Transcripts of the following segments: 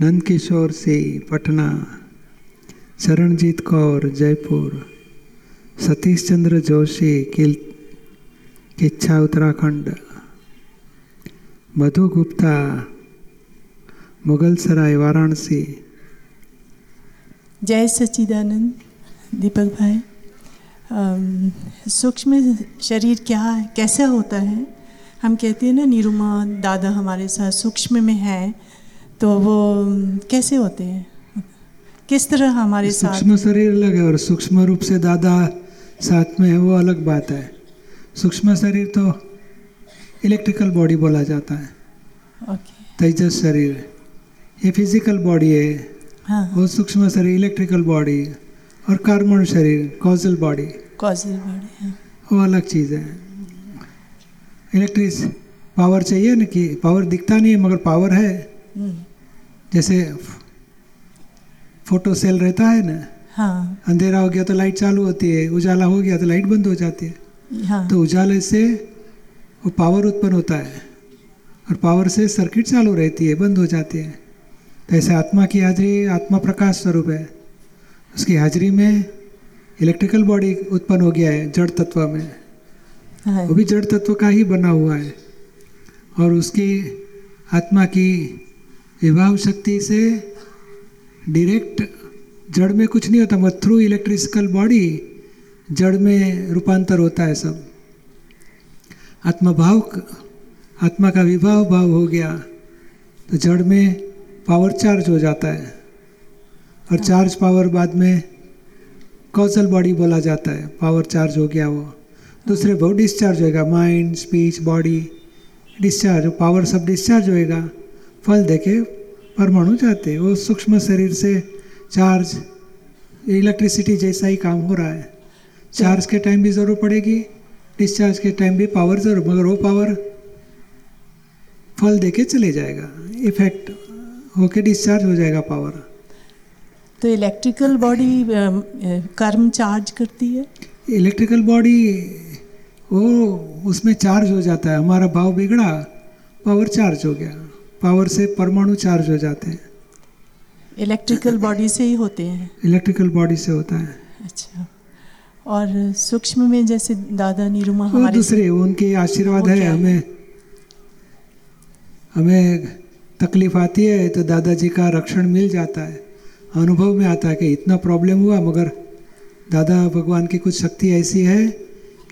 नंद किशोर से पटना चरणजीत कौर, जयपुर सतीश चंद्र जोशी, किल, किच्छा, उत्तराखंड, मधु गुप्ता मुगल सराय वाराणसी। जय सच्चिदानंद, दीपक भाई। सूक्ष्म शरीर क्या है कैसे होता है? हम कहते हैं ना, निरुमा दादा हमारे साथ सूक्ष्म में है। तो वो कैसे होते हैं? किस तरह हमारे साथ? सूक्ष्म शरीर अलग है और सूक्ष्म रूप से दादा साथ में है वो अलग बात है। सूक्ष्म शरीर तो इलेक्ट्रिकल बॉडी बोला जाता है। ओके। तेजस शरीर ये फ़िज़िकल बॉडी है। हाँ। वो सूक्ष्म शरीर इलेक्ट्रिकल बॉडी और कार्बन शरीर कॉजल बॉडी कॉजल बॉडी हाँ। वो अलग चीज़ है। इलेक्ट्रिस पावर चाहिए ना कि पावर दिखता नहीं है मगर पावर है। हम्म, जैसे फ़ोटो सेल रहता है ना हाँ। अंधेरा हो गया तो लाइट चालू होती है उजाला हो गया तो लाइट बंद हो जाती है। हाँ। तो उजाले से वो पावर उत्पन्न होता है और पावर से सर्किट चालू रहती है बंद हो जाती है। तो ऐसे आत्मा की हाजिरी आत्मा प्रकाश स्वरूप है। उसकी हाजिरी में इलेक्ट्रिकल बॉडी उत्पन्न हो गया है जड़ तत्व में। हाँ। वो भी जड़ तत्व का ही बना हुआ है। और उसकी आत्मा की विभाव शक्ति से डायरेक्ट जड़ में कुछ नहीं होता मगर थ्रू इलेक्ट्रिकल बॉडी जड़ में रूपांतर होता है सब। आत्मा भाव आत्मा का विभाव भाव हो गया तो जड़ में पावर चार्ज हो जाता है और चार्ज पावर बाद में कौशल बॉडी बोला जाता है पावर चार्ज हो गया वो। दूसरे भाव डिस्चार्ज होएगा mind speech body discharge power सब डिस्चार्ज होएगा। फल देके परमाणु जाते हैं। वो सूक्ष्म शरीर से चार्ज इलेक्ट्रिसिटी जैसा ही काम हो रहा है। चार्ज के टाइम भी ज़रूरत पड़ेगी डिस्चार्ज के टाइम भी पावर ज़रूर मगर वो पावर फल देके चले जाएगा। इफ़ेक्ट होके डिस्चार्ज हो जाएगा पावर तो इलेक्ट्रिकल बॉडी कर्म चार्ज करती है? इलेक्ट्रिकल बॉडी वो उसमें चार्ज हो जाता है हमारा भाव बिगड़ा पावर चार्ज हो गया। पावर से परमाणु चार्ज हो जाते हैं। इलेक्ट्रिकल बॉडी से ही होते हैं। इलेक्ट्रिकल बॉडी से होता है। अच्छा। और सूक्ष्म में जैसे दादा निरुमा हमारे दूसरे उनके आशीर्वाद है? हमें हमें तकलीफ़ आती है तो दादाजी का रक्षण मिल जाता है। अनुभव में आता है कि इतना प्रॉब्लम हुआ मगर दादा भगवान की कुछ शक्ति ऐसी है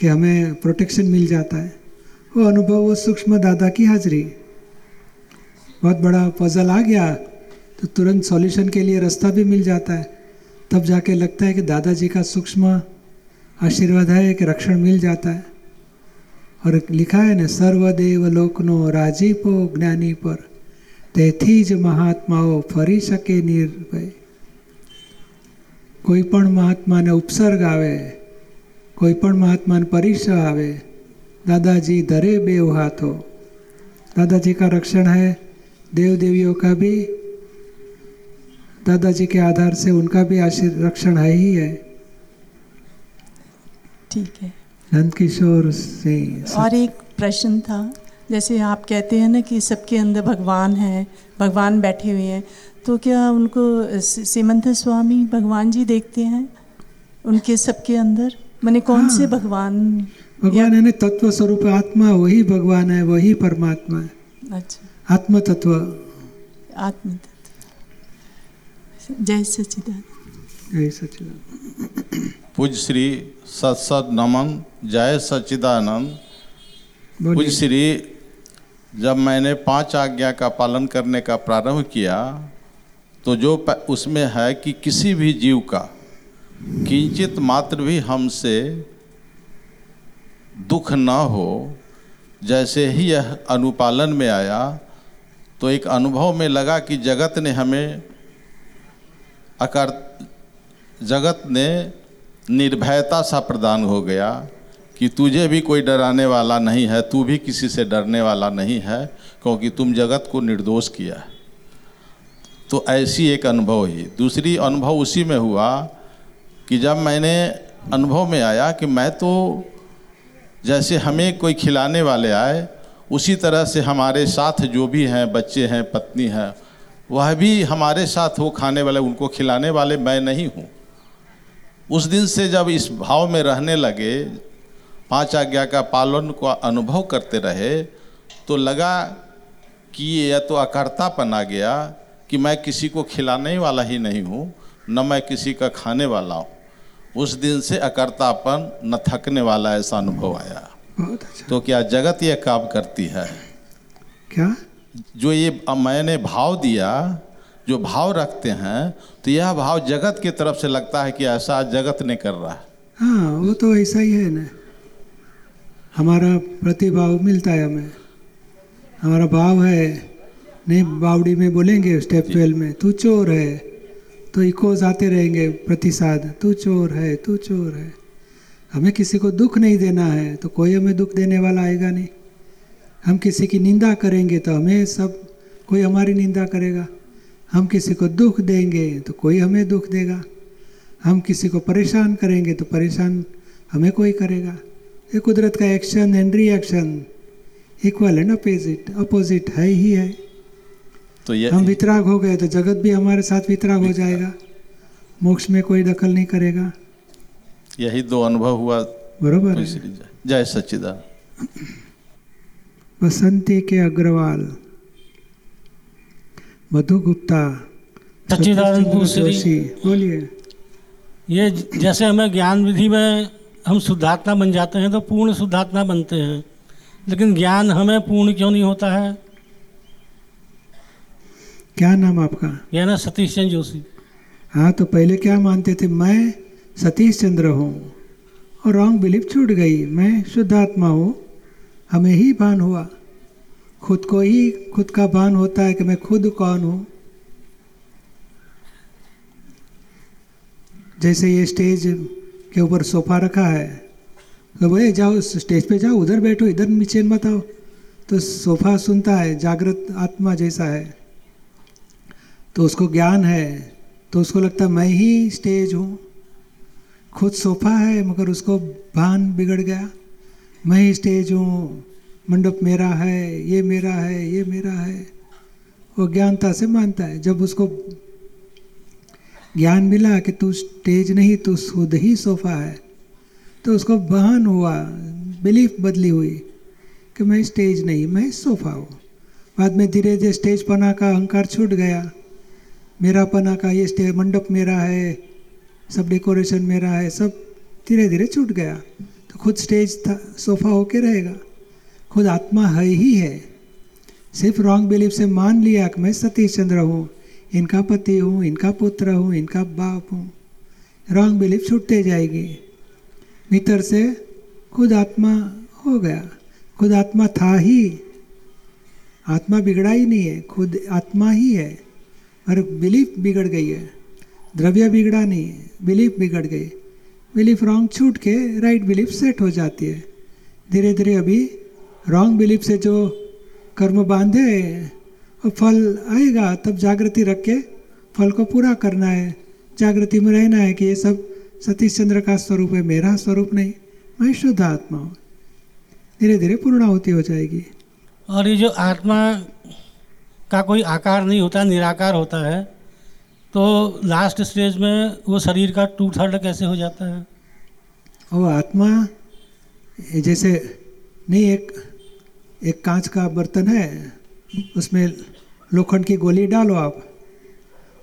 कि हमें प्रोटेक्शन मिल जाता है। वो अनुभव वो सूक्ष्म दादा की हाजिरी। बहुत बड़ा पजल आ गया तो तुरंत सॉल्यूशन के लिए रास्ता भी मिल जाता है तब जाके लगता है कि दादाजी का सूक्ष्म आशीर्वाद है कि रक्षण मिल जाता है और लिखा है ને સર્વદેવ લોકનો રાજીપો જ્ઞાની પર તેથી જ મહાત્માઓ ફરી શકે નિર્ભય કોઈ પણ મહાત્માને ઉપસર્ગ આવે કોઈ પણ મહાત્માને પરીક્ષા આવે दादाजी धरे बेव हाथों दादाजी का रक्षण है देव देवियों का भी दादाजी के आधार से उनका भी रक्षण है ही है। ठीक है। नंद किशोर सिंह और एक प्रश्न था जैसे आप कहते हैं ना कि सबके अंदर भगवान है भगवान बैठे हुए हैं तो क्या उनको स- सीमंत स्वामी भगवान जी देखते हैं उनके सबके अंदर? मैंने कौन हाँ, से। भगवान? भगवान है ना तत्व स्वरूप आत्मा वही भगवान है वही परमात्मा है। अच्छा। आत्म तत्व आत्म तत्व जय सच्चिदानंद। जय सच्चिदानंद। पूज श्री सत सत नमन जय सच्चिदानंद। पूज श्री जब मैंने पाँच आज्ञा का पालन करने का प्रारंभ किया तो जो उसमें है कि किसी भी जीव का किंचित मात्र भी हमसे दुख न हो जैसे ही यह अनुपालन में आया तो एक अनुभव में लगा कि जगत ने हमें अकर, जगत ने निर्भयता सा प्रदान हो गया कि तुझे भी कोई डराने वाला नहीं है, तू भी किसी से डरने वाला नहीं है, क्योंकि तुम जगत को निर्दोष किया है। तो ऐसी एक अनुभव हुई दूसरी अनुभव उसी में हुआ कि जब मैंने अनुभव में आया कि मैं तो जैसे हमें कोई खिलाने वाले आए उसी तरह से हमारे साथ जो भी हैं, बच्चे हैं, पत्नी हैं, वह भी हमारे साथ वो खाने वाले, उनको खिलाने वाले मैं नहीं हूँ। उस दिन से जब इस भाव में रहने लगे, पाँच आज्ञा का पालन को अनुभव करते रहे तो लगा कि यह तो अकर्तापन आ गया कि मैं किसी को खिलाने वाला ही नहीं हूँ, न मैं किसी का खाने वाला हूँ। उस दिन से अकर्तापन न थकने वाला ऐसा अनुभव आया। बहुत अच्छा। तो क्या जगत ये काम करती है? क्या? जो ये मैंने भाव दिया जो भाव रखते हैं तो यह भाव जगत की तरफ़ से लगता है कि ऐसा जगत ने कर रहा है। हाँ वो तो ऐसा ही है ना। हमारा प्रतिभाव मिलता है हमें। हमारा भाव है नहीं बावड़ी में बोलेंगे स्टेप ट्वेल्व में तू चोर है तो इकोज आते रहेंगे प्रतिसाद तू चोर है तू चोर है। हमें किसी को दुख नहीं देना है तो कोई हमें दुख देने वाला आएगा नहीं। हम किसी की निंदा करेंगे तो हमें सब कोई हमारी निंदा करेगा। हम किसी को दुख देंगे तो कोई हमें दुख देगा। हम किसी को परेशान करेंगे तो परेशान हमें कोई करेगा। ये कुदरत का action and reaction equal and opposite opposite है ही है। तो ये हम वितराग हो गए तो जगत भी हमारे साथ वितराग हो जाएगा। मोक्ष में कोई दखल नहीं करेगा। यही दो अनुभव हुआ बरोबर जय- सच्चिदान बसंती के अग्रवाल मधु गुप्ता सच्चिदानंद जोशी बोलिए। ये जैसे हमें ज्ञान विधि में हम शुद्धात्मा बन जाते हैं तो पूर्ण शुद्धात्मा बनते हैं लेकिन ज्ञान हमें पूर्ण क्यों नहीं होता है? क्या नाम आपका? यह ना सतीश चंद्र जोशी। हाँ तो पहले क्या मानते थे? मैं सतीश चंद्र हूँ। और रॉन्ग बिलीफ छूट गई, मैं शुद्धात्मा हूँ। हमें ही भान हुआ। खुद को ही, खुद का भान होता है कि मैं खुद कौन हूँ। जैसे ये स्टेज के ऊपर सोफा रखा है तो भाई जाओ स्टेज पे जाओ, उधर बैठो, इधर नीचे मत आओ। तो सोफा सुनता है, जागृत आत्मा जैसा है। तो उसको ज्ञान है तो उसको लगता है, मैं ही स्टेज हूँ। खुद सोफा है, मगर उसको भान बिगड़ गया। मैं ही स्टेज हूँ, मंडप मेरा है, ये मेरा है, ये मेरा है। वो ज्ञानता से मानता है। जब उसको ज्ञान मिला कि तू स्टेज नहीं, तू खुद ही सोफा है तो उसको बहन हुआ, बिलीफ बदली हुई कि मैं स्टेज नहीं, मैं सोफा हूँ। बाद में धीरे धीरे स्टेज पना का अहंकार छूट गया। मेरा पना का ये स्टेज मंडप मेरा है सब डेकोरेशन मेरा है, सब धीरे धीरे छूट गया। तो खुद स्टेज था सोफा होके रहेगा। खुद आत्मा है ही है। सिर्फ़ रॉन्ग बिलीफ से मान लिया कि मैं सतीश चंद्र हूँ। इनका पति हूँ, इनका पुत्र हूँ, इनका बाप हूँ। रॉन्ग बिलीफ छूटते जाएगी। भीतर से खुद आत्मा हो गया। खुद आत्मा था ही। आत्मा बिगड़ा ही नहीं है, खुद आत्मा ही है। और बिलीफ बिगड़ गई है। द्रव्य बिगड़ा नहीं, बिलीफ बिगड़ गई। बिलीफ रॉन्ग छूट के राइट बिलीफ सेट हो जाती है। धीरे धीरे अभी रॉन्ग बिलीफ से जो कर्म बांधे और फल आएगा, तब जागृति रख के फल को पूरा करना है। जागृति में रहना है कि ये सब सतीश चंद्र का स्वरूप है, मेरा स्वरूप नहीं, मैं शुद्ध आत्मा हूँ। धीरे धीरे पूर्णाहुति हो जाएगी। और ये जो आत्मा का कोई आकार नहीं होता, निराकार होता है तो लास्ट स्टेज में वो शरीर का टू थर्ड कैसे हो जाता है? वो आत्मा जैसे, नहीं, एक एक कांच का बर्तन है, उसमें लोखंड की गोली डालो आप,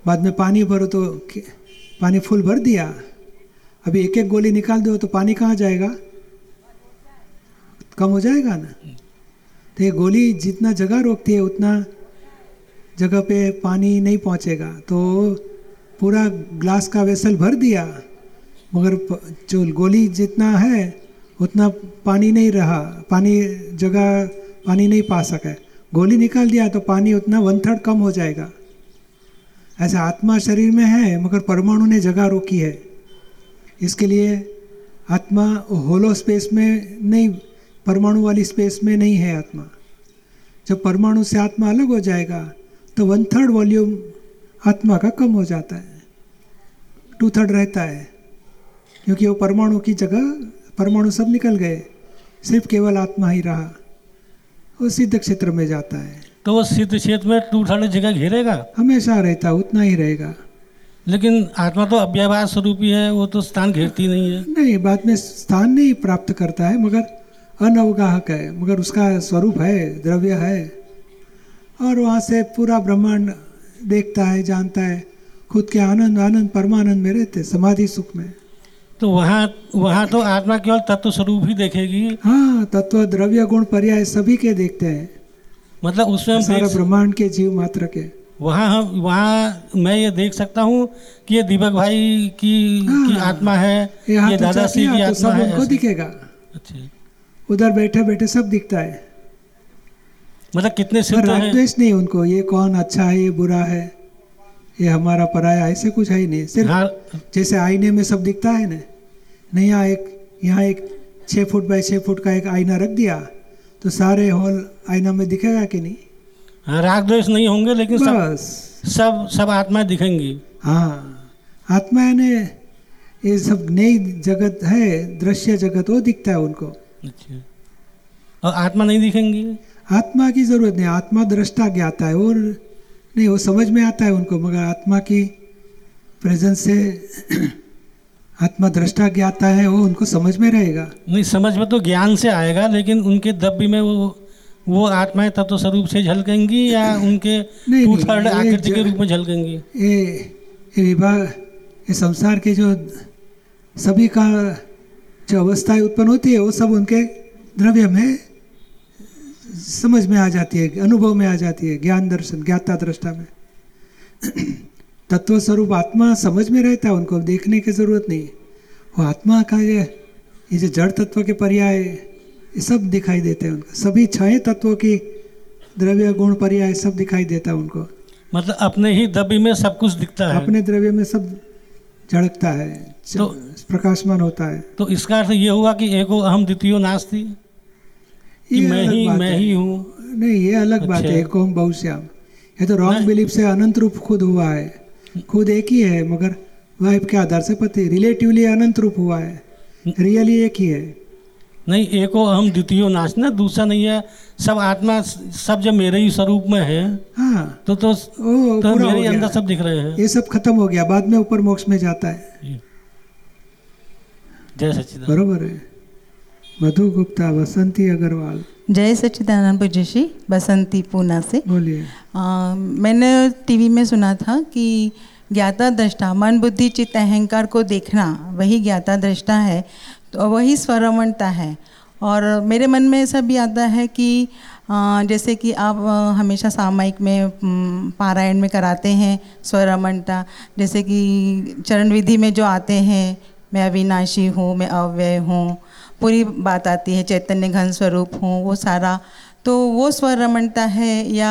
बाद में पानी भरो तो पानी फुल भर दिया, अभी एक एक गोली निकाल दो तो पानी कहाँ जाएगा? कम हो जाएगा ना? तो ये गोली जितना जगह रोकती है, उतना जगह पे पानी नहीं पहुंचेगा। तो पूरा ग्लास का वेसल भर दिया, मगर जो गोली जितना है, उतना पानी नहीं रहा, पानी जगह पानी नहीं पा सके। गोली निकाल दिया तो पानी उतना वन थर्ड कम हो जाएगा। ऐसा आत्मा शरीर में है, मगर परमाणु ने जगह रोकी है। इसके लिए आत्मा होलो स्पेस में नहीं, परमाणु वाली स्पेस में नहीं है आत्मा। जब परमाणु से आत्मा अलग हो जाएगा तो वन थर्ड वॉल्यूम आत्मा का कम हो जाता है। टू थर्ड रहता है क्योंकि वो परमाणु की जगह परमाणु सब निकल गए सिर्फ़ केवल आत्मा ही रहा वो सिद्ध क्षेत्र में जाता है। तो वो सिद्ध क्षेत्र में टू थर्ड जगह घेरेगा? हमेशा रहता उतना ही रहेगा। लेकिन आत्मा तो अव्यवहार स्वरूप ही है वो तो स्थान घेरती नहीं है। नहीं बाद में स्थान नहीं प्राप्त करता है मगर अनवगाहक है मगर उसका स्वरूप है द्रव्य है। और वहाँ से पूरा ब्रह्मांड देखता है जानता है। खुद के आनंद आनंद परमानंद में रहते समाधि सुख में। तो वहाँ वहाँ तो आत्मा केवल तत्व स्वरूप ही देखेगी। हाँ तत्व द्रव्य गुण पर्याय सभी के देखते हैं। मतलब उसमें सारा ब्रह्मांड के जीव मात्र के। वहाँ हम वहाँ मैं ये देख सकता हूँ कि ये दीपक भाई की हाँ, की। आत्मा है ये ऊँचा दादाश्री किया की तो आत्मा सब है उनको दिखेगा। अच्छा। उधर बैठे बैठे सब दिखता है। मतलब कितने पर सिद्ध राग हैं? द्वेष नहीं उनको ये कौन अच्छा है ये बुरा है? ये हमारा पराया ऐसे कुछ है ही नहीं। सिर्फ़ हाँ। जैसे आईने में सब दिखता है ना नहीं यहाँ एक यहाँ एक छः फुट बाई छः फुट का एक आईना रख दिया तो सारे हॉल आईना में दिखेगा कि नहीं? हाँ राग द्वेष नहीं होंगे लेकिन सब बस। सब सब आत्माएँ दिखेंगी। हाँ आत्मा ने ये सब नई जगत है दृश्य जगत वो दिखता है उनको। अच्छा। और आत्मा नहीं दिखेंगी? आत्मा की ज़रूरत नहीं आत्मा दृष्टा ज्ञाता है और नहीं वो समझ में आता है उनको मगर आत्मा की प्रेजेंस से आत्मा दृष्टा ज्ञाता है वो उनको समझ में रहेगा। नहीं समझ में तो ज्ञान से आएगा लेकिन उनके दब्बी में वो वो आत्माएँ तत्व स्वरूप से झलकेंगी या उनके टू थर्ड आकृति के रूप में झलकेंगी? ये ये विभाग ये संसार के जो सभी का जो अवस्थाएँ उत्पन्न होती है वो सब उनके द्रव्य में समझ में आ जाती है अनुभव में आ जाती है ज्ञान दर्शन ज्ञाता दृष्टा में। तत्व स्वरूप आत्मा समझ में रहता है उनको देखने की ज़रूरत नहीं वो आत्मा का ये ये जो जड़ तत्व के पर्याय ये सब दिखाई देते हैं उनको। सभी छह तत्वों की द्रव्य गुण पर्याय सब दिखाई देता है उनको। मतलब अपने ही दब्बी में सब कुछ दिखता है। अपने द्रव्य में सब झड़कता है तो- प्रकाशमान होता है। तो इसका अर्थ ये हुआ कि एको अहम द्वितीय नास्ती। ये मैं अलग ही बात मैं ही। हूँ नहीं ये अलग बात अच्छा। है एक ओम बहुश्याम। ये तो रॉन्ग बिलीफ से अनंत रूप खुद हुआ है। खुद एक ही है मगर वाइफ के आधार से पति रिलेटिवली अनंत रूप हुआ है। रियली एक ही है। नहीं एको अहम द्वितीय नाश ना दूसरा नहीं है। सब आत्मा सब जब मेरे ही स्वरूप में है हाँ। तो तो, ओ तो हो मेरे अंदर सब दिख रहे हैं। ये सब खत्म हो गया बाद में ऊपर मोक्ष में जाता है। जय सच्चिदानंद। बरोबर है। मधु गुप्ता बसंती अग्रवाल। जय सच्चिदानंद पूज्य श्री बसंती पूना से बोलिए मैंने टीवी में सुना था कि ज्ञाता दृष्टा मन बुद्धि चित्त अहंकार को देखना वही ज्ञाता दृष्टा है तो वही स्वरमणता है। और मेरे मन में ऐसा भी आता है कि जैसे कि आप हमेशा सामायिक में पारायण में कराते हैं स्वरमणता जैसे कि चरण विधि में जो आते हैं मैं अविनाशी हूँ मैं अव्यय हूँ पूरी बात आती है चैतन्य घन स्वरूप हूँ वो सारा। तो वो स्वरमणता है या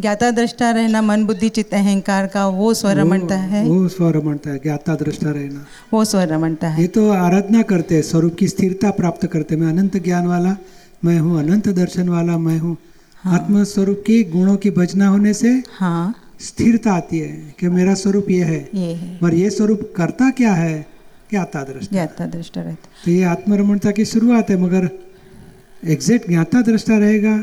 ज्ञाता दृष्टा रहना मन बुद्धि चित्त अहंकार का वो स्वरमणता है? वो स्वरमणता है ज्ञाता दृष्टा रहना। वो स्वरमणता है। ये तो आराधना करते हैं स्वरूप की स्थिरता प्राप्त करते मैं अनंत ज्ञान वाला मैं हूँ अनंत दर्शन वाला मैं हूँ हाँ। आत्म स्वरूप की गुणों की भजना होने से हाँ। स्थिरता आती है कि मेरा स्वरूप ये है। ये है। पर ये स्वरूप करता क्या है? ज्ञाता दृष्टा ज्ञाता दृष्टा रहता। तो ये आत्मरमणता की शुरुआत है मगर एग्जैक्ट ज्ञाता दृष्टा रहेगा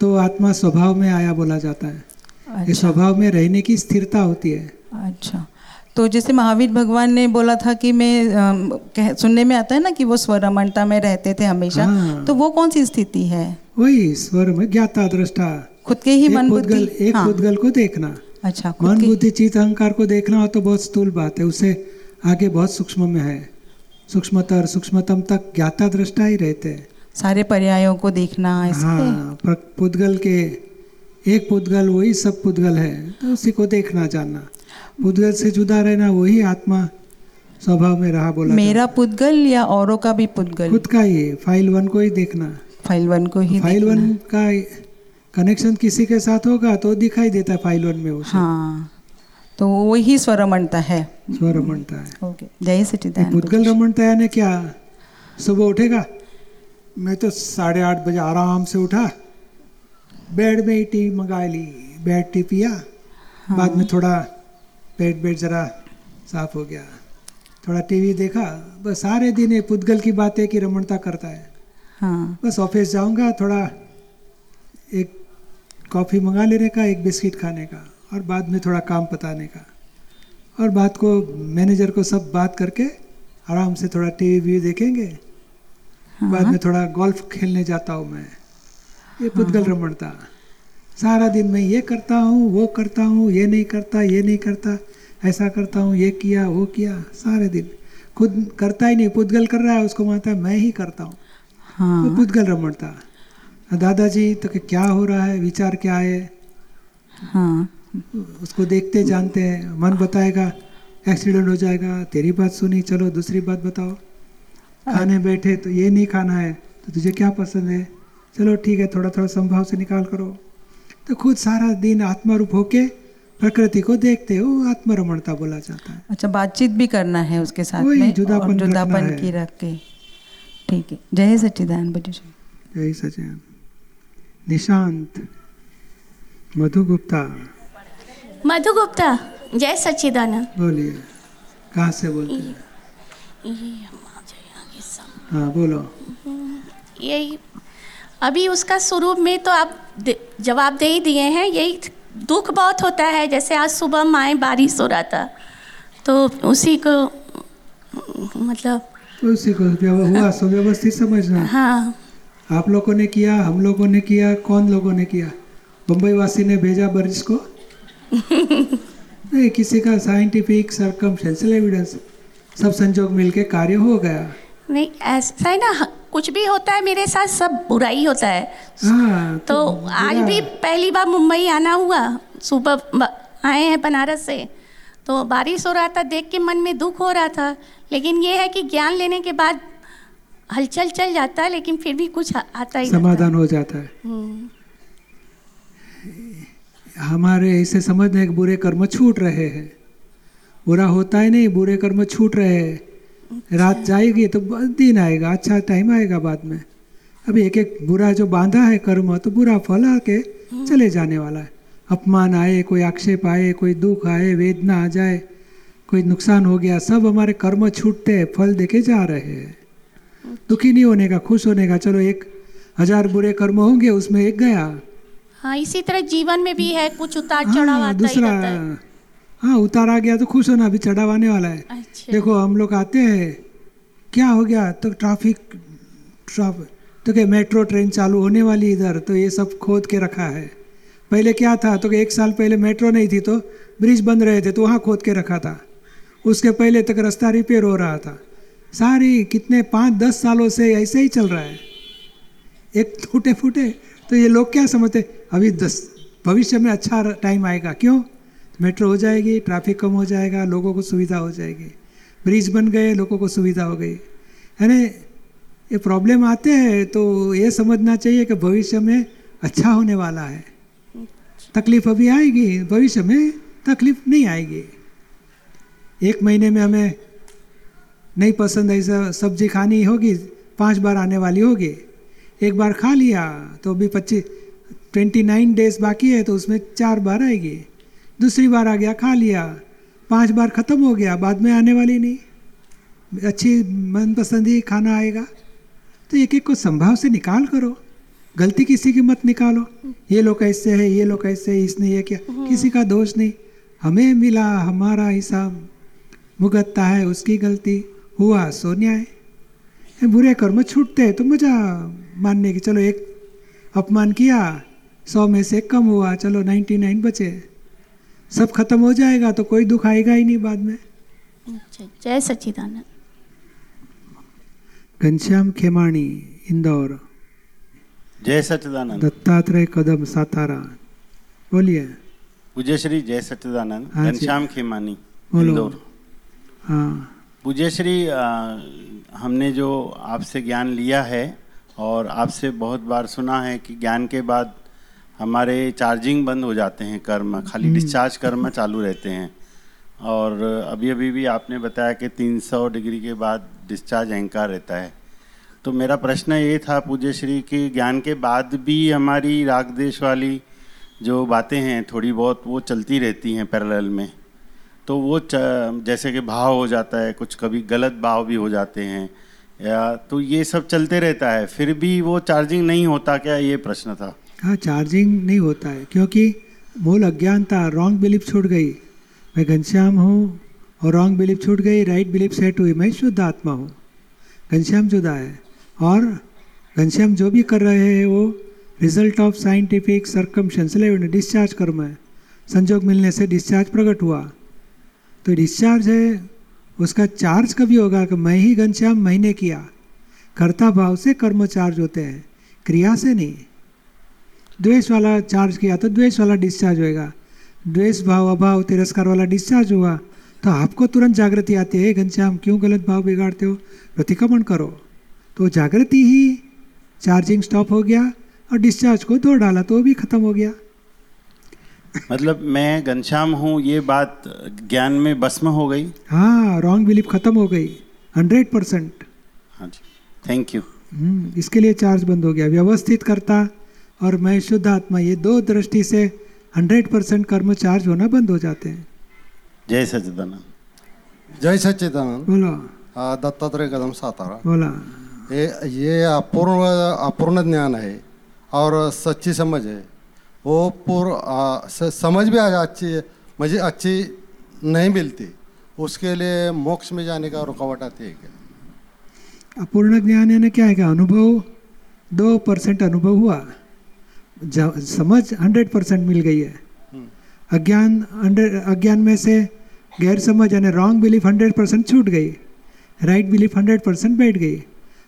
तो आत्मा स्वभाव में आया बोला जाता है। ये अच्छा। स्वभाव में रहने की स्थिरता होती है। अच्छा। तो जैसे महावीर भगवान ने बोला था कि मैं कह, सुनने में आता है ना कि वो स्वरमणता में रहते थे हमेशा हाँ। तो वो कौन सी स्थिति है? वही स्वर में ज्ञाता दृष्टा खुद के ही मन बुद्धि एक हाँ। को देखना। अच्छा मन बुद्धि चित अहंकार को देखना हो तो बहुत स्थूल बात है उसे आगे बहुत सूक्ष्म में है। सूक्ष्मतर सूक्ष्मतम तक ज्ञाता दृष्टा ही रहते हैं। सारे पर्यायों को देखना हाँ पुद्गल के एक पुद्गल वही सब पुद्गल है। तो उसी को देखना जानना। पुद्गल से जुदा रहना वही आत्मा स्वभाव में रहा बोला मेरा पुद्गल या औरों का भी पुद्गल? खुद का ही फ़ाइल वन को ही देखना। फ़ाइल वन को ही फ़ाइल। वन का कनेक्शन किसी के साथ होगा तो दिखाई देता है फ़ाइल वन में उसे। हाँ। तो वही स्वरमणता है। स्वर रमणता है। ओके जय सच्चिदानंद पुद्गल रमणता यानी क्या? सुबह उठेगा? मैं तो साढ़े आठ बजे आराम से उठा बेड में ही टी मंगा ली बेड टी पिया हाँ। बाद में थोड़ा पेट बेट जरा साफ़ हो गया थोड़ा टीवी देखा बस सारे दिन ये पुद्गल की बात है कि रमणता करता है। हाँ। बस ऑफ़िस जाऊँगा थोड़ा एक कॉफ़ी मंगा लेने का एक बिस्किट खाने का। और बाद में थोड़ा काम बताने का। और बात को मैनेजर को सब बात करके आराम से थोड़ा टीवी वी देखेंगे। हाँ। बाद में थोड़ा गोल्फ खेलने जाता हूँ मैं। ये पुद्गल रमणता। सारा दिन मैं ये करता हूँ वो करता हूँ ये नहीं करता ये नहीं करता ऐसा करता हूँ ये किया वो किया सारे दिन। खुद करता ही नहीं पुद्गल कर रहा है उसको मानता है मैं ही करता हूँ। वो हाँ पुद्गल रमणता। दादाजी तो क्या हो रहा है विचार क्या है? हाँ। उसको देखते जानते हैं। मन बताएगा एक्सीडेंट हो जाएगा तेरी बात सुनी चलो दूसरी बात बताओ। खाने बैठे तो ये नहीं खाना है तो तुझे क्या पसंद है? चलो ठीक है थोड़ा थोड़ा संभाव से निकाल करो। तो खुद सारा दिन आत्मा रूप होके प्रकृति को देखते हो आत्मरमणता बोला जाता है। अच्छा बातचीत भी करना है उसके साथ में जुदापन और जुदापन। की रख के। ठीक है। जय सच्चिदानंद बुद्धि जी यही निशांत मधु गुप्ता मधु गुप्ता जय सच्चिदानंद। बोलिए कहाँ से बोलते हैं? हाँ बोलो। यही अभी उसका शुरू में तो आप जवाब दे ही दिए हैं यही दुख बहुत होता है जैसे आज सुबह माए बारिश हो रहा था तो उसी को मतलब उसी को हुआ सुव्यवस्थित समझना। हाँ। आप लोगों ने किया हम लोगों ने किया कौन लोगों ने किया? बम्बई वासी ने भेजा बारिश को? नहीं किसी का साइंटिफिक सरकमस्टेंशियल एविडेंस सब संजोग मिलके कार्य हो गया। नहीं ऐसा है ना कुछ भी होता है मेरे साथ सब बुरा ही होता है। हाँ तो तो आज भी पहली बार मुंबई आना हुआ सुबह आए हैं बनारस से। तो बारिश हो रहा था देख के मन में दुख हो रहा था। लेकिन ये है कि ज्ञान लेने के बाद हलचल चल जाता है लेकिन फिर भी कुछ आता ही। समाधान हो जाता है। हम्म, हमारे ऐसे समझने के बुरे कर्म छूट रहे हैं। बुरा होता ही नहीं बुरे कर्म छूट रहे हैं। रात जाएगी तो दिन आएगा अच्छा टाइम आएगा बाद में। अभी एक एक बुरा जो बांधा है कर्म तो बुरा फल आके चले जाने वाला है। अपमान आए कोई आक्षेप आए कोई दुख आए वेदना आ जाए कोई नुकसान हो गया सब हमारे कर्म छूटते हैं फल देके जा रहे हैं। दुखी नहीं होने का खुश होने का चलो एक हज़ार बुरे कर्म होंगे उसमें एक गया। हाँ इसी तरह जीवन में भी है कुछ उतार चढ़ाव हाँ आता ही रहता है। हाँ उतार आ गया तो खुश होना अभी चढ़ाव आने वाला है। अच्छा। देखो हम लोग आते हैं क्या हो गया? तो ट्रैफ़िक ट्रैफ़िक तो क्या मेट्रो ट्रेन चालू होने वाली इधर तो ये सब खोद के रखा है। पहले क्या था? तो एक साल पहले मेट्रो नहीं थी तो ब्रिज बन रहे थे तो वहाँ खोद के रखा था। उसके पहले तक रास्ता रिपेयर हो रहा था। सारी कितने पाँच दस सालों से ऐसे ही चल रहा है। एक टूटे फूटे तो ये लोग क्या समझते अभी दस भविष्य में अच्छा टाइम आएगा। क्यों? मेट्रो हो जाएगी ट्रैफ़िक कम हो जाएगा लोगों को सुविधा हो जाएगी। ब्रिज बन गए लोगों को सुविधा हो गई। है ना ये प्रॉब्लम आते हैं तो ये समझना चाहिए कि भविष्य में अच्छा होने वाला है। तकलीफ़ अभी आएगी भविष्य में तकलीफ़ नहीं आएगी। एक महीने में हमें नहीं पसंद ऐसा सब्ज़ी खानी होगी पाँच बार आने वाली होगी। एक बार खा लिया तो अभी पच्चीस ट्वेंटी नाइन डेज़ बाकी है तो उसमें चार बार आएगी। दूसरी बार आ गया खा लिया। पाँच बार ख़त्म हो गया बाद में आने वाली नहीं। अच्छी मनपसंद ही खाना आएगा। तो एक एक को संभाव से निकाल करो। गलती किसी की मत निकालो। ये लोग ऐसे है ये लोग ऐसे है इसने ये किया। किसी का दोष नहीं। हमें मिला हमारा हिसाब। भुगतता है उसकी गलती। हुआ सो न्याय ये बुरे कर्म छूटते हैं तो मज़ा मानने की चलो एक अपमान किया सौ में से कम हुआ चलो नाइन्टी नाइन बचे। सब खत्म हो जाएगा तो कोई दुख आएगा ही नहीं बाद में। अच्छा, जय सच्चिदानंद। घनश्याम खेमाणी इंदौर। जय सच्चिदानंद। दत्तात्रेय कदम सातारा। बोलिए। पूज्य श्री जय सच्चिदानंद। हाँ घनश्याम खेमानी बोलो। इंदौर। हाँ। पूज्य श्री हमने जो आपसे ज्ञान लिया है और आपसे बहुत बार सुना है कि ज्ञान के बाद हमारे चार्जिंग बंद हो जाते हैं कर्म खाली डिस्चार्ज कर्म चालू रहते हैं। और अभी अभी भी आपने बताया कि 300 डिग्री के बाद डिस्चार्ज अहंकार रहता है। तो मेरा प्रश्न ये था पूज्य श्री कि ज्ञान के बाद भी हमारी राग देश वाली जो बातें हैं थोड़ी बहुत वो चलती रहती हैं पैरेलल में। तो वो जैसे कि भाव हो जाता है कुछ कभी गलत भाव भी हो जाते हैं। या तो ये सब चलते रहता है, फिर भी वो चार्जिंग नहीं होता क्या ये प्रश्न था? हाँ चार्जिंग नहीं होता है, क्योंकि मूल अज्ञानता रॉन्ग बिलीफ छूट गई। मैं घनश्याम हूँ और रॉन्ग बिलीफ छूट गई राइट बिलीफ सेट हुई, मैं शुद्ध आत्मा हूँ। घनश्याम जुदा है, और घनश्याम जो भी कर रहे हैं, वो result of scientific circumstances discharge कर्म है। संजोग मिलने से डिस्चार्ज प्रकट हुआ। तो डिस्चार्ज है उसका चार्ज कभी होगा कि मैं ही घनश्याम मैंने किया? कर्ता भाव से कर्म चार्ज होते हैं, क्रिया से नहीं। द्वेष वाला चार्ज किया तो द्वेष वाला डिस्चार्ज होएगा। द्वेष भाव, अभाव, तिरस्कार वाला डिस्चार्ज हुआ तो आपको तुरंत जागृति आती है घनश्याम, क्यों गलत भाव बिगाड़ते हो? प्रतिक्रमण करो। तो जागृति ही चार्जिंग स्टॉप हो गया और डिस्चार्ज को धो डाला तो भी खत्म हो गया। मतलब मैं घनश्याम हूँ ये बात ज्ञान में भस्म हो गई। हाँ रॉन्ग बिलीफ खत्म हो गई हंड्रेड परसेंट हाँ जी थैंक यू इसके लिए चार्ज बंद हो गया। व्यवस्थित करता और मैं शुद्ध आत्मा ये दो दृष्टि से हंड्रेड परसेंट कर्म चार्ज होना बंद हो जाते हैं। जय सच्चिदानंद। जय सच्चिदानंद। बोलो। आ, दत्तात्रय कदम सातारा। बोला। ये ये अपूर्ण अपूर्ण ज्ञान है और सच्ची समझ है। वो आ, स- समझ भी आज अच्छी मुझे अच्छी नहीं मिलती। उसके लिए मोक्ष में जाने का रुकावट आती है क्या? अपूर्ण ज्ञान यानी क्या है कि अनुभव दो परसेंट अनुभव हुआ। समझ हंड्रेड परसेंट मिल गई है। अज्ञान हंड्रेड अज्ञान में से गैर समझ यानी रॉन्ग बिलीफ हंड्रेड परसेंट छूट गई। राइट बिलीफ हंड्रेड परसेंट बैठ गई।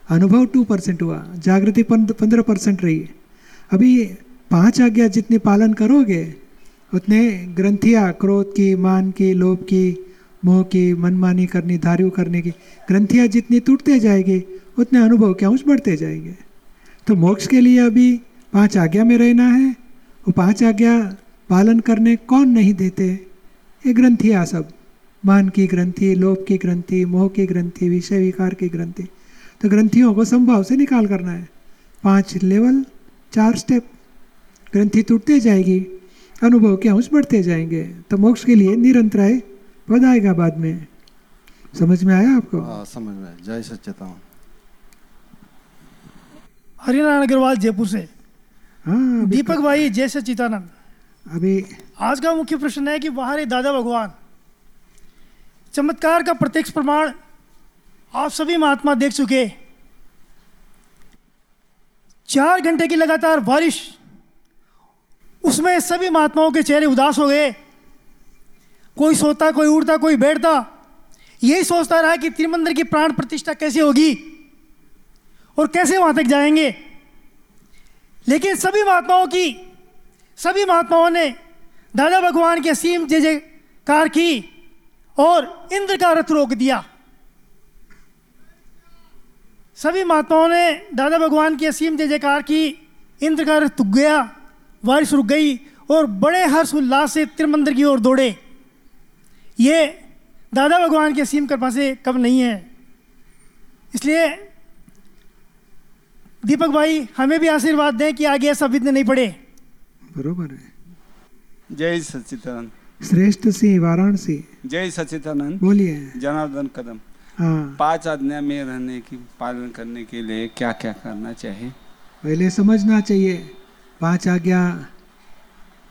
अनुभव टू परसेंट हुआ। जागृति पंद्रह परसेंट रही। अभी पाँच आज्ञा जितनी पालन करोगे, उतने ग्रंथियाँ, क्रोध की, मान की, लोभ की, मोह की, मनमानी करनी, धार्यु करने की, ग्रंथियाँ जितनी टूटते जाएगी, उतने अनुभव के अंश बढ़ते जाएँगे? तो मोक्ष के लिए अभी पाँच आज्ञा में रहना है। वो पाँच आज्ञा पालन करने कौन नहीं देते? ये ग्रंथियाँ सब। मान की ग्रंथि, लोभ की ग्रंथि, मोह की ग्रंथि, विषय विकार की ग्रंथि। तो ग्रंथियों को संभाव से निकाल करना है। पाँच लेवल, चार स्टेप। ग्रंथि टूटते जाएगी अनुभव के अंश बढ़ते जाएँगे? तो मोक्ष के लिए निरंतराय पद आएगा बाद में। समझ में आया आपको? हाँ समझ में आया। जय सच्चिदानंद। हरिनारायण अग्रवाल जयपुर से। हाँ दीपक भाई जय सच्चिदानंद। अभी आज का मुख्य प्रश्न है कि बाहर दादा भगवान। चमत्कार का प्रत्यक्ष प्रमाण आप सभी महात्मा देख चुके चार घंटे की लगातार बारिश उसमें सभी महात्माओं के चेहरे उदास हो गए। कोई सोता, कोई उड़ता, कोई बैठता। यही सोचता रहा कि त्रिमंदिर की प्राण प्रतिष्ठा कैसे होगी और कैसे वहाँ तक जाएँगे। लेकिन सभी महात्माओं की, सभी महात्माओं ने दादा भगवान की असीम जय जयकार की और इंद्र का रथ रोक दिया। सभी महात्माओं ने दादा भगवान की असीम जय जयकार की, इंद्र का रथ गया। बारिश रुक गई और बड़े हर्ष उल्लास से त्रिमंदिर की ओर दौड़े। ये दादा भगवान की असीम कृपा से कब नहीं है। इसलिए दीपक भाई हमें भी आशीर्वाद दें कि आगे ऐसा विघ्न नहीं पड़े। बरोबर है। जय सच्चिदानंद। श्रेष्ठ सिंह वाराणसी। जय सच्चिदानंद। बोलिए। जनार्दन कदम। हाँ। पाँच आज्ञा में रहने की पालन करने के लिए क्या क्या करना चाहिए? पहले समझना चाहिए। पाँच आज्ञा।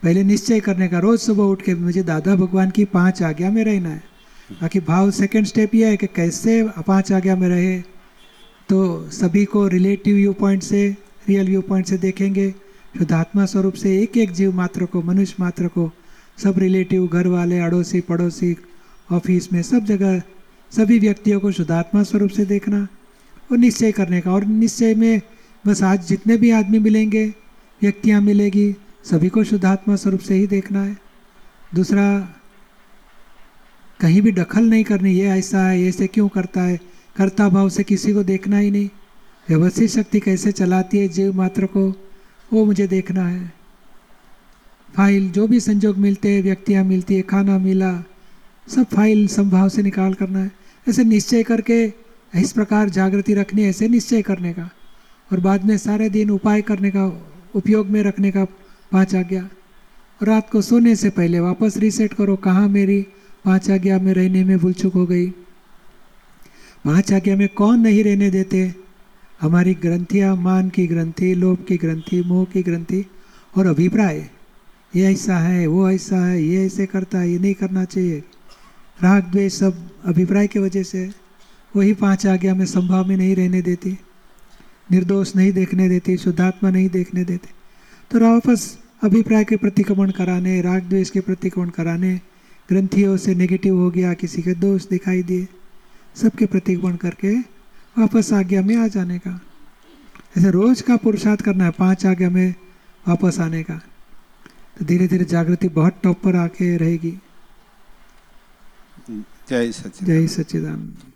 पहले निश्चय करने का, रोज सुबह उठ के मुझे दादा भगवान की पाँच आज्ञा में रहना है। बाकी भाव सेकंड स्टेप ये है कि कैसे पाँच आज्ञा में रहे। तो सभी को रिलेटिव व्यू पॉइंट से रियल व्यू पॉइंट से देखेंगे। शुद्धात्मा स्वरूप से एक एक जीव मात्र को, मनुष्य मात्र को, सब रिलेटिव घर वाले, अड़ोसी, पड़ोसी ऑफ़िस में सब जगह, सभी व्यक्तियों को शुद्धात्मा स्वरूप से देखना और निश्चय करने का। और निश्चय में बस आज जितने भी आदमी मिलेंगे व्यक्तियाँ मिलेगी। सभी को शुद्धात्मा स्वरूप से ही देखना है। दूसरा, कहीं भी दखल नहीं करनी। ये ऐसा है ऐसे क्यों करता है? कर्ता भाव से किसी को देखना ही नहीं। व्यवस्थित शक्ति कैसे चलाती है जीव मात्र को, वो मुझे देखना है। फ़ाइल, जो भी संजोग मिलते हैं, व्यक्तियाँ मिलती है, खाना मिला, सब फ़ाइल संभाव से निकाल करना है। ऐसे निश्चय करके इस प्रकार जागृति रखनी ऐसे निश्चय करने का। और बाद में सारे दिन उपाय करने का उपयोग में रखने का पाँच आज्ञा रात को सोने से पहले वापस रीसेट करो, कहाँ मेरी पाँच आज्ञा में रहने में भूल चूक हो गई? पाँच आज्ञा में कौन नहीं रहने देते? हमारी ग्रंथियाँ, मान की ग्रंथि, लोभ की ग्रंथि, मोह की ग्रंथि और अभिप्राय। ये ऐसा है, वो ऐसा है, ये ऐसे करता है, ये नहीं करना चाहिए। राग, द्वेष सब अभिप्राय की वजह से। वही पाँच आज्ञा में संभाव में नहीं रहने देती। निर्दोष नहीं देखने देते शुद्धात्मा नहीं देखने देते। तो वापस अभिप्राय के प्रतिक्रमण कराने राग द्वेष के प्रतिक्रमण कराने ग्रंथियों से नेगेटिव हो गया किसी के दोष दिखाई दिए सबके प्रतिक्रमण करके वापस आज्ञा में आ जाने का। ऐसे रोज का पुरुषार्थ करना है पाँच आज्ञा में वापस आने का। तो धीरे धीरे जागृति बहुत टॉप पर आके रहेगी। जय सचिन जय सच्चिदानंद।